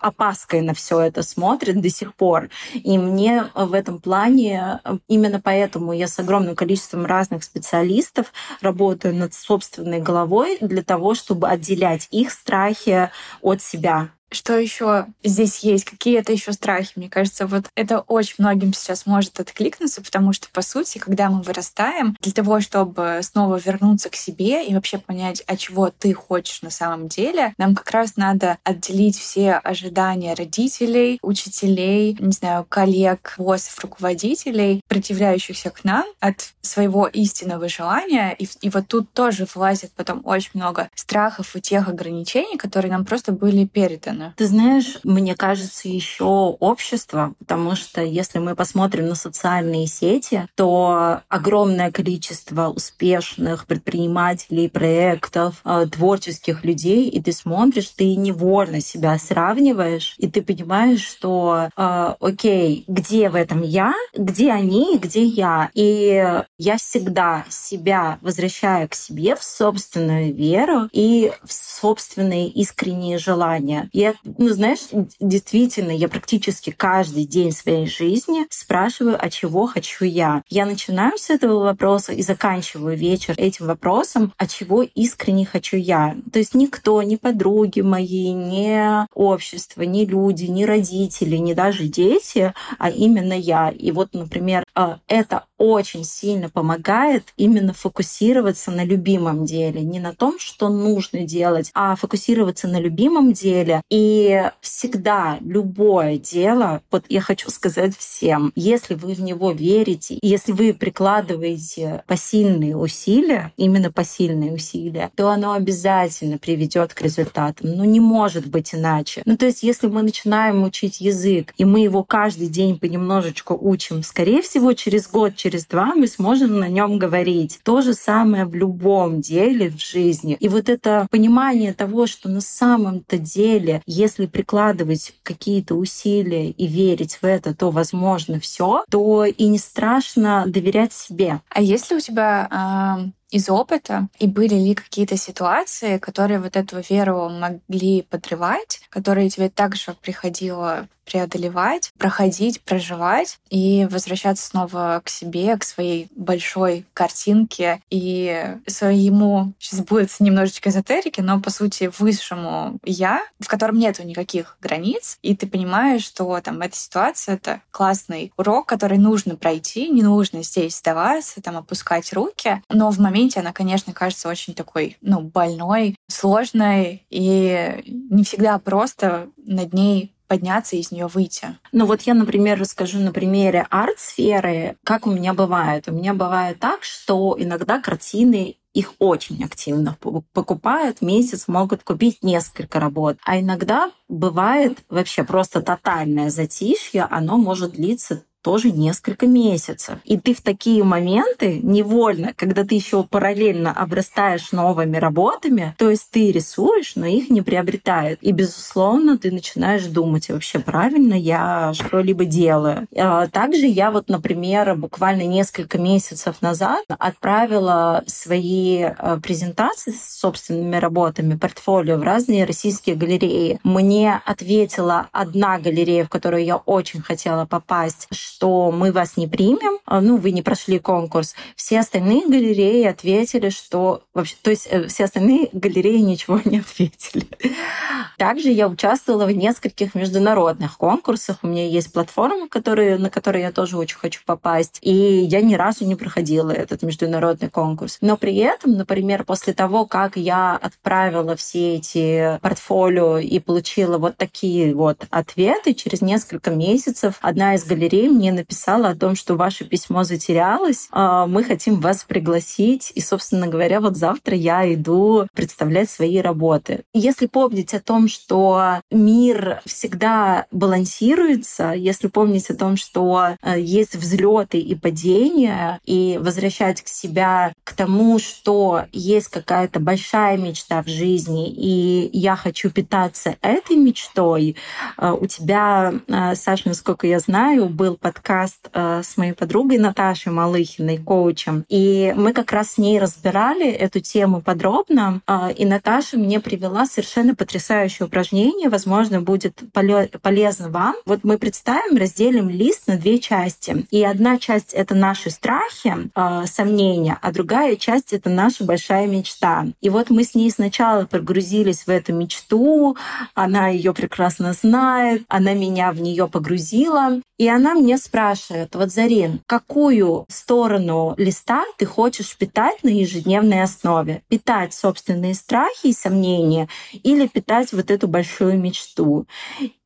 опаской на все это смотрят до сих пор. И мне в этом плане именно поэтому я с огромным количеством разных специалистов работаю над собственной головой для того, чтобы отделять их страхи от себя. Что еще здесь есть? Какие это еще страхи? Мне кажется, вот это очень многим сейчас может откликнуться, потому что, по сути, когда мы вырастаем, для того, чтобы снова вернуться к себе и вообще понять, а чего ты хочешь на самом деле, нам как раз надо отделить все ожидания родителей, учителей, не знаю, коллег, боссов, руководителей, противляющихся к нам от своего истинного желания. И, и вот тут тоже влазит потом очень много страхов и тех ограничений, которые нам просто были переданы стороны. Ты знаешь, мне кажется, еще общество, потому что если мы посмотрим на социальные сети, то огромное количество успешных предпринимателей, проектов, э, творческих людей, и ты смотришь, ты невольно себя сравниваешь, и ты понимаешь, что э, окей, где в этом я, где они, где я. И я всегда себя возвращаю к себе в собственную веру и в собственные искренние желания. Ну, знаешь, действительно, я практически каждый день своей жизни спрашиваю, а чего хочу я. Я начинаю с этого вопроса и заканчиваю вечер этим вопросом, а чего искренне хочу я. То есть никто, ни подруги мои, ни общество, ни люди, ни родители, ни даже дети, а именно я. И вот, например, э, это очень сильно помогает именно фокусироваться на любимом деле, не на том, что нужно делать, а фокусироваться на любимом деле. И всегда любое дело, вот я хочу сказать всем, если вы в него верите, если вы прикладываете посильные усилия, именно посильные усилия, то оно обязательно приведет к результатам. Ну, не может быть иначе. Ну, то есть, если мы начинаем учить язык, и мы его каждый день понемножечку учим, скорее всего, через год, через два мы сможем на нем говорить. То же самое в любом деле в жизни. И вот это понимание того, что на самом-то деле, если прикладывать какие-то усилия и верить в это, то возможно все, то и не страшно доверять себе. А если у тебя э, из опыта? И были ли какие-то ситуации, которые вот эту веру могли подрывать, которые тебе также приходило преодолевать, проходить, проживать и возвращаться снова к себе, к своей большой картинке. И своему, сейчас будет немножечко эзотерики, но по сути высшему я, в котором нету никаких границ, и ты понимаешь, что там эта ситуация — это классный урок, который нужно пройти, не нужно здесь сдаваться, там опускать руки, но в моменте она, конечно, кажется очень такой, ну, больной, сложной, и не всегда просто над ней подняться и из нее выйти. Ну вот я, например, расскажу на примере арт-сферы, как у меня бывает. У меня бывает так, что иногда картины их очень активно покупают, месяц могут купить несколько работ. А иногда бывает вообще просто тотальное затишье, оно может длиться тоже несколько месяцев. И ты в такие моменты невольно, когда ты еще параллельно обрастаешь новыми работами, то есть ты рисуешь, но их не приобретает. И, безусловно, ты начинаешь думать, вообще правильно я что-либо делаю. А также я вот, например, буквально несколько месяцев назад отправила свои э, презентации с собственными работами, портфолио в разные российские галереи. Мне ответила одна галерея, в которую я очень хотела попасть, что мы вас не примем, а, ну, вы не прошли конкурс. Все остальные галереи ответили, что вообще, то есть э, все остальные галереи ничего не ответили. Также я участвовала в нескольких международных конкурсах. У меня есть платформа, которые, на которую я тоже очень хочу попасть. И я ни разу не проходила этот международный конкурс. Но при этом, например, после того, как я отправила все эти портфолио и получила вот такие вот ответы, через несколько месяцев одна из галерей мне мне написала о том, что ваше письмо затерялось, а, мы хотим вас пригласить. И, собственно говоря, вот завтра я иду представлять свои работы. Если помнить о том, что мир всегда балансируется, если помнить о том, что э, есть взлеты и падения, и возвращать к себя к тому, что есть какая-то большая мечта в жизни, и я хочу питаться этой мечтой, э, у тебя, э, Саша, насколько я знаю, был под подкаст э, с моей подругой Наташей Малыхиной, коучем. И мы как раз с ней разбирали эту тему подробно. Э, и Наташа мне привела совершенно потрясающее упражнение. Возможно, будет полезно вам. Вот мы представим, разделим лист на две части. И одна часть — это наши страхи, э, сомнения, а другая часть — это наша большая мечта. И вот мы с ней сначала погрузились в эту мечту, она ее прекрасно знает, она меня в нее погрузила, и она мне спрашивает, вот, Зарин, какую сторону листа ты хочешь питать на ежедневной основе? Питать собственные страхи и сомнения или питать вот эту большую мечту?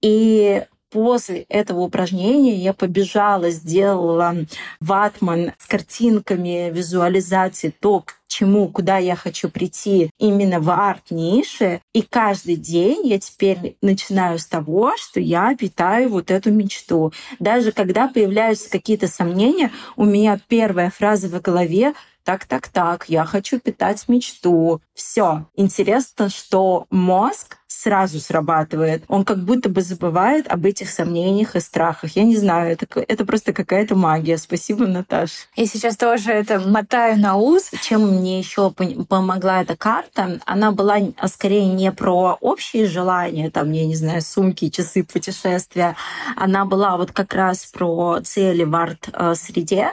И после этого упражнения я побежала, сделала ватман с картинками, визуализации, то, чему, куда я хочу прийти именно в арт-нише. И каждый день я теперь начинаю с того, что я питаю вот эту мечту. Даже когда появляются какие-то сомнения, у меня первая фраза в голове так, так, так, я хочу питать мечту. Все. Интересно, что мозг сразу срабатывает. Он как будто бы забывает об этих сомнениях и страхах. Я не знаю, это, это просто какая-то магия. Спасибо, Наташа. Я сейчас тоже это мотаю на ус. Чем мне еще помогла эта карта? Она была скорее не про общие желания, там, я не знаю, сумки, часы, путешествия. Она была вот как раз про цели в арт-среде.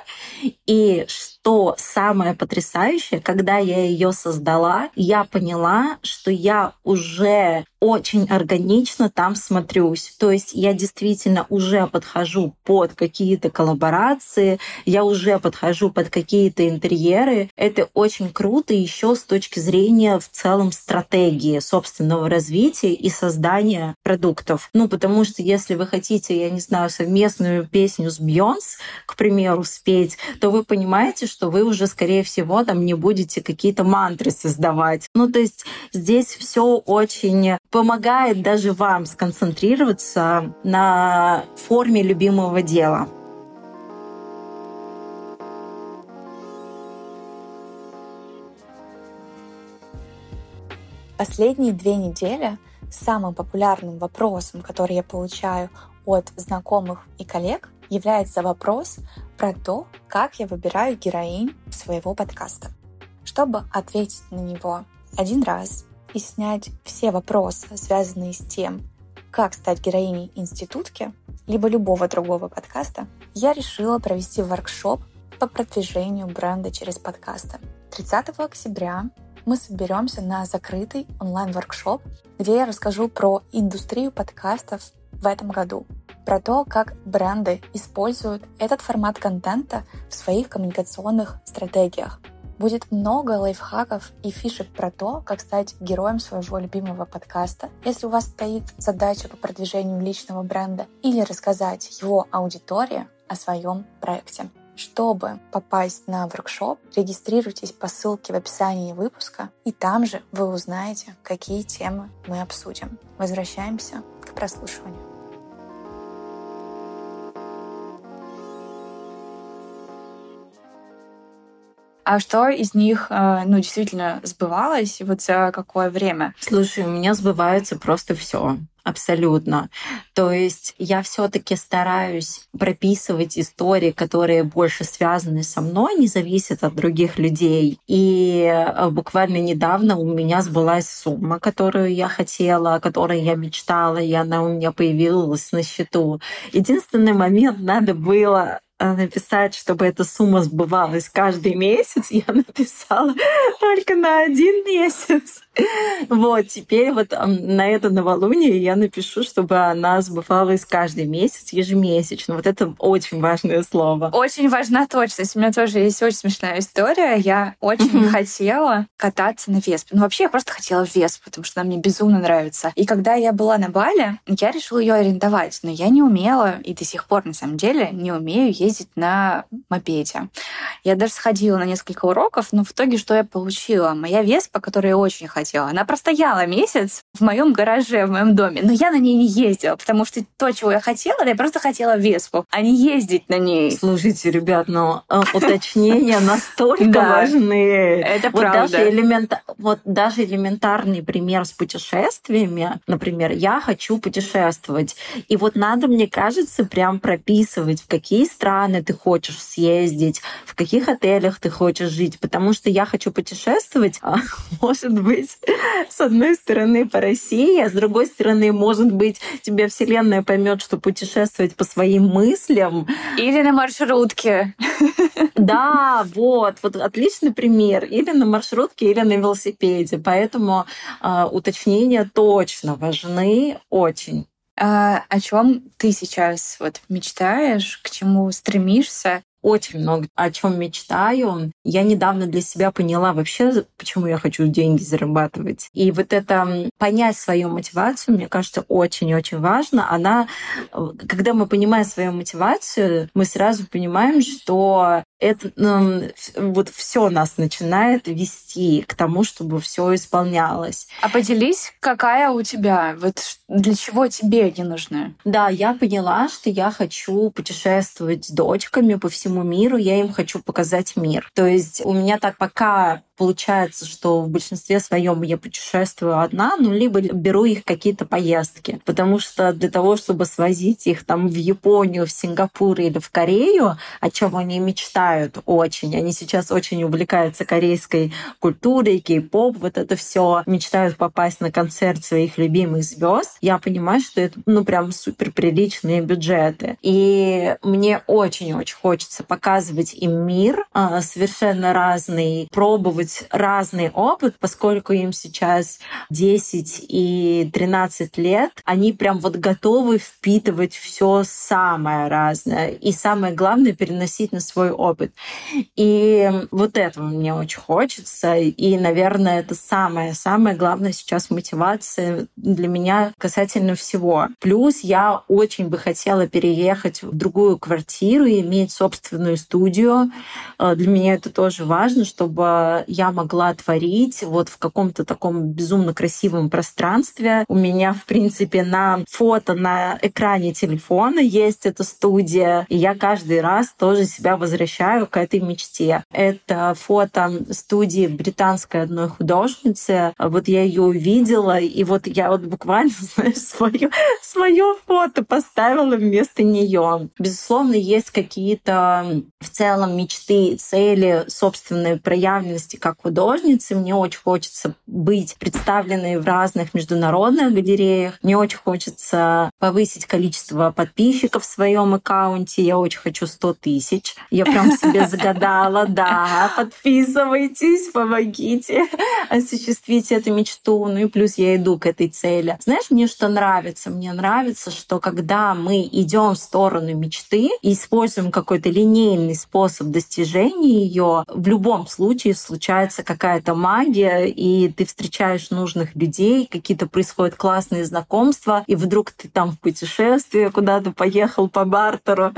И что самое потрясающее, когда я ее создала, я поняла, что я уже очень органично там смотрюсь. То есть я действительно уже подхожу под какие-то коллаборации, я уже подхожу под какие-то интерьеры. Это очень круто еще с точки зрения в целом стратегии собственного развития и создания продуктов. Ну, потому что если вы хотите, я не знаю, совместную песню с Бьонс, к примеру, спеть, то вы понимаете, что вы уже, скорее всего, там не будете какие-то мантры создавать. Ну, то есть здесь все очень помогает даже вам сконцентрироваться на форме любимого дела. Последние две недели самым популярным вопросом, который я получаю от знакомых и коллег, является вопрос про то, как я выбираю героинь своего подкаста. Чтобы ответить на него один раз и снять все вопросы, связанные с тем, как стать героиней институтки, либо любого другого подкаста, я решила провести воркшоп по продвижению бренда через подкасты. 30 октября мы соберемся на закрытый онлайн-воркшоп, где я расскажу про индустрию подкастов в этом году, про то, как бренды используют этот формат контента в своих коммуникационных стратегиях, Будет много лайфхаков и фишек про то, как стать героем своего любимого подкаста, если у вас стоит задача по продвижению личного бренда, или рассказать его аудитории о своем проекте. Чтобы попасть на воркшоп, регистрируйтесь по ссылке в описании выпуска, и там же вы узнаете, какие темы мы обсудим. Возвращаемся к прослушиванию. А что из них, э, ну, действительно сбывалось, вот за какое время? Слушай, у меня сбывается просто все абсолютно. То есть я все-таки стараюсь прописывать истории, которые больше связаны со мной, не зависят от других людей. И э, буквально недавно у меня сбылась сумма, которую я хотела, о которой я мечтала, и она у меня появилась на счету. Единственный момент надо было написать, чтобы эта сумма сбывалась каждый месяц, [laughs] я написала только на один месяц. Вот, теперь вот на это новолуние я напишу, чтобы она сбывалась каждый месяц, ежемесячно. Вот это очень важное слово. Очень важна точность. У меня тоже есть очень смешная история. Я очень хотела кататься на Веспе. Ну, вообще, я просто хотела Веспу, потому что она мне безумно нравится. И когда я была на Бали, я решила ее арендовать, но я не умела, и до сих пор, на самом деле, не умею ездить на мопеде. Я даже сходила на несколько уроков, но в итоге что я получила? Моя Веспа, которую я очень хотела, она простояла месяц в моем гараже, в моем доме, но я на ней не ездила, потому что то, чего я хотела, я просто хотела Веспу, а не ездить на ней. Слушайте, ребят, но э, уточнения настолько важны. Это правда. Вот даже элементарный пример с путешествиями, например, я хочу путешествовать, и вот надо, мне кажется, прям прописывать, в какие страны страны ты хочешь съездить, в каких отелях ты хочешь жить, потому что я хочу путешествовать, а [laughs] может быть, с одной стороны по России, а с другой стороны, может быть, тебе Вселенная поймет, что путешествовать по своим мыслям. [laughs] Или на маршрутке. [laughs] Да, вот, вот отличный пример. Или на маршрутке, или на велосипеде. Поэтому э, уточнения точно важны очень. А, о чем ты сейчас вот мечтаешь, к чему стремишься? очень много о чем мечтаю. Я недавно для себя поняла вообще, почему я хочу деньги зарабатывать. И вот это понять свою мотивацию, мне кажется, очень-очень важно. Она, когда мы понимаем свою мотивацию, мы сразу понимаем, что это ну, вот все нас начинает вести к тому, чтобы все исполнялось. А поделись, какая у тебя, вот для чего тебе они нужны? Да, я поняла, что я хочу путешествовать с дочками по всему миру, я им хочу показать мир. То есть у меня так пока получается, что в большинстве своем я путешествую одна, ну, либо беру их какие-то поездки. Потому что для того, чтобы свозить их там в Японию, в Сингапур или в Корею, о чем они мечтают очень. Они сейчас очень увлекаются корейской культурой, кей-поп, вот это все мечтают попасть на концерт своих любимых звезд. Я понимаю, что это, ну, прям супер приличные бюджеты. И мне очень-очень хочется показывать им мир а, совершенно разный, пробовать впитывать разный опыт, поскольку им сейчас 10 и 13 лет, они прям вот готовы впитывать все самое разное. И самое главное — переносить на свой опыт. И вот этого мне очень хочется. И, наверное, это самое-самое главное сейчас мотивация для меня касательно всего. Плюс я очень бы хотела переехать в другую квартиру и иметь собственную студию. Э, для меня это тоже важно, чтобы я могла творить вот в каком-то таком безумно красивом пространстве. У меня, в принципе, на фото на экране телефона есть эта студия, и я каждый раз тоже себя возвращаю к этой мечте. Это фото студии британской одной художницы. Вот я ее увидела, и вот я вот буквально, [laughs] знаешь, свое, свое фото поставила вместо нее. Безусловно, есть какие-то в целом мечты, цели собственной проявленности как художницы. Мне очень хочется быть представленной в разных международных галереях. Мне очень хочется повысить количество подписчиков в своем аккаунте. Я очень хочу 100 тысяч. Я прям себе [laughs] загадала, да, подписывайтесь, помогите осуществить эту мечту. Ну и плюс я иду к этой цели. Знаешь, мне что нравится? Мне нравится, что когда мы идем в сторону мечты и используем какой-то линейный способ достижения ее, в любом случае случается какая-то магия, и ты встречаешь нужных людей, какие-то происходят классные знакомства, и вдруг ты там в путешествии куда-то поехал по бартеру,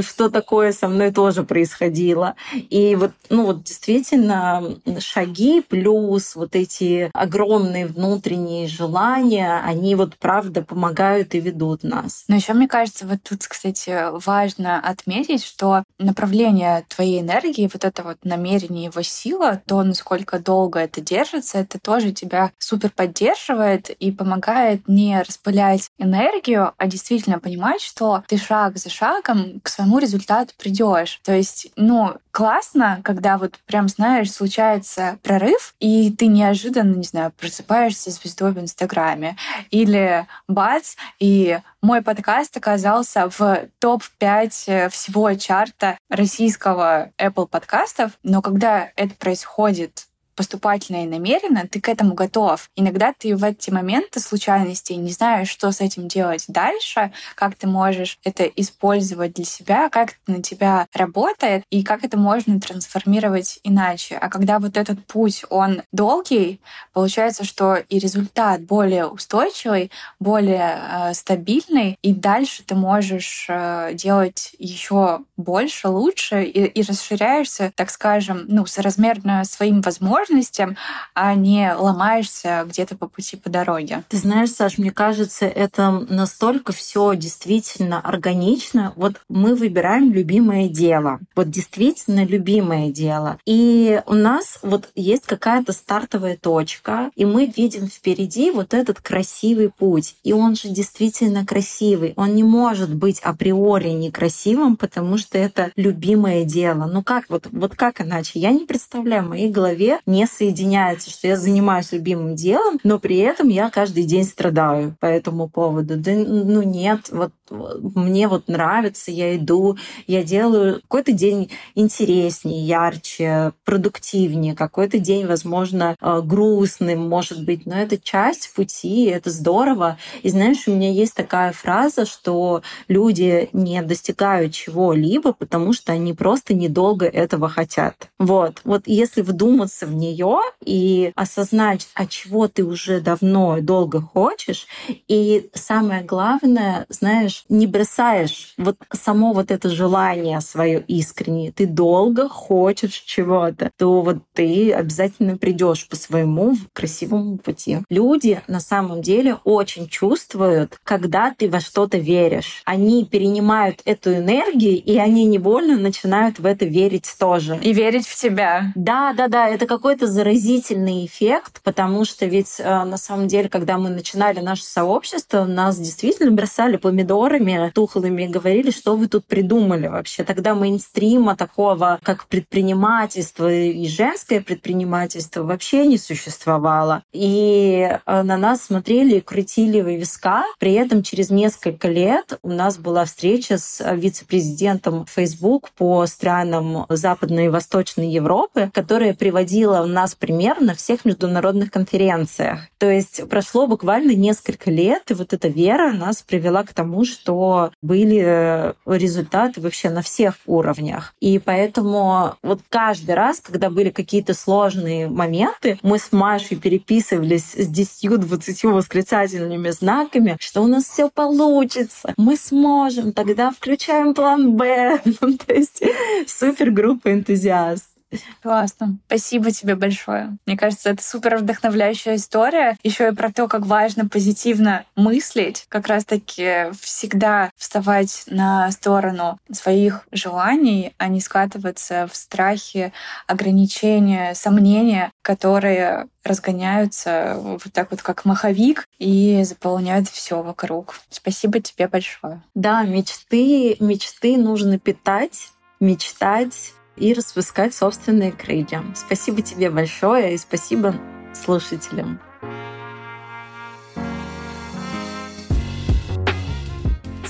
что такое со мной тоже происходило. И вот, ну вот действительно шаги плюс вот эти огромные внутренние желания, они вот правда помогают и ведут нас. Но еще мне кажется, вот тут, кстати, важно отметить, что направление твоей энергии, вот это вот намерение, его сила, то, насколько долго это держится, это тоже тебя супер поддерживает и помогает не распылять энергию, а действительно понимать, что ты шаг за шагом к своему результату придешь. То есть, ну, классно, когда вот прям, знаешь, случается прорыв, и ты неожиданно, не знаю, просыпаешься звездой в Инстаграме. Или бац, и мой подкаст оказался в топ-5 э, всего чарта российского Apple подкастов. Но когда это происходит поступательно и намеренно, ты к этому готов. Иногда ты в эти моменты случайностей не знаешь, что с этим делать дальше, как ты можешь это использовать для себя, как это на тебя работает и как это можно трансформировать иначе. А когда вот этот путь, он долгий, получается, что и результат более устойчивый, более э, стабильный, и дальше ты можешь э, делать еще больше, лучше и, и расширяешься, так скажем, ну, соразмерно своим возможностям, возможностям, а не ломаешься где-то по пути по дороге. Ты знаешь, Саш, мне кажется, это настолько все действительно органично. Вот мы выбираем любимое дело. Вот действительно любимое дело. И у нас вот есть какая-то стартовая точка, и мы видим впереди вот этот красивый путь. И он же действительно красивый. Он не может быть априори некрасивым, потому что это любимое дело. Ну как вот, вот как иначе? Я не представляю, в моей голове не соединяется, что я занимаюсь любимым делом, но при этом я каждый день страдаю по этому поводу. Да ну нет, вот мне вот нравится, я иду, я делаю какой-то день интереснее, ярче, продуктивнее, какой-то день, возможно, э, грустным, может быть, но это часть пути, это здорово. И знаешь, у меня есть такая фраза, что люди не достигают чего-либо, потому что они просто недолго этого хотят. Вот. Вот если вдуматься в нее и осознать, а чего ты уже давно и долго хочешь, и самое главное, знаешь, не бросаешь вот само вот это желание свое искреннее, ты долго хочешь чего-то, то вот ты обязательно придешь по своему красивому пути. Люди на самом деле очень чувствуют, когда ты во что-то веришь. Они перенимают эту энергию, и они невольно начинают в это верить тоже. И верить в тебя. Да, да, да, это какой-то заразительный эффект, потому что ведь э, на самом деле, когда мы начинали наше сообщество, нас действительно бросали помидоры партнерами тухлыми говорили, что вы тут придумали вообще. Тогда мейнстрима такого, как предпринимательство и женское предпринимательство вообще не существовало. И э, на нас смотрели и крутили виска. При этом через несколько лет у нас была встреча с вице-президентом Facebook по странам Западной и Восточной Европы, которая приводила у нас пример на всех международных конференциях. То есть прошло буквально несколько лет, и вот эта вера нас привела к тому, что были э, результаты вообще на всех уровнях. И поэтому вот каждый раз, когда были какие-то сложные моменты, мы с Машей переписывались с 10-20 восклицательными знаками, что у нас все получится, мы сможем, тогда включаем план Б. [laughs] Ну, то есть супер группа энтузиаст. Классно. Спасибо тебе большое. Мне кажется, это супер вдохновляющая история. Еще и про то, как важно позитивно мыслить, как раз-таки всегда вставать на сторону своих желаний, а не скатываться в страхи, ограничения, сомнения, которые разгоняются вот так вот как маховик и заполняют все вокруг. Спасибо тебе большое. Да, мечты, мечты нужно питать, мечтать, и распускать собственные крылья. Спасибо тебе большое и спасибо слушателям.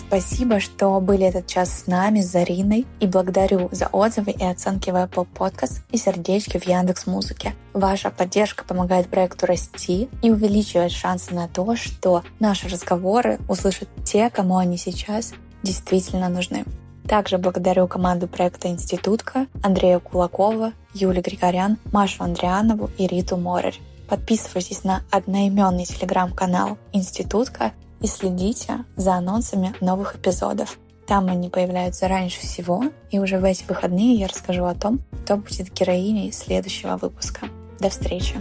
Спасибо, что были этот час с нами, с Зариной, и благодарю за отзывы и оценки в Apple Podcast и сердечки в Яндекс Музыке. Ваша поддержка помогает проекту расти и увеличивает шансы на то, что наши разговоры услышат те, кому они сейчас действительно нужны. Также благодарю команду проекта «Институтка» Андрея Кулакова, Юлию Григорян, Машу Андрианову и Риту Морер. Подписывайтесь на одноименный телеграм-канал «Институтка» и следите за анонсами новых эпизодов. Там они появляются раньше всего, и уже в эти выходные я расскажу о том, кто будет героиней следующего выпуска. До встречи!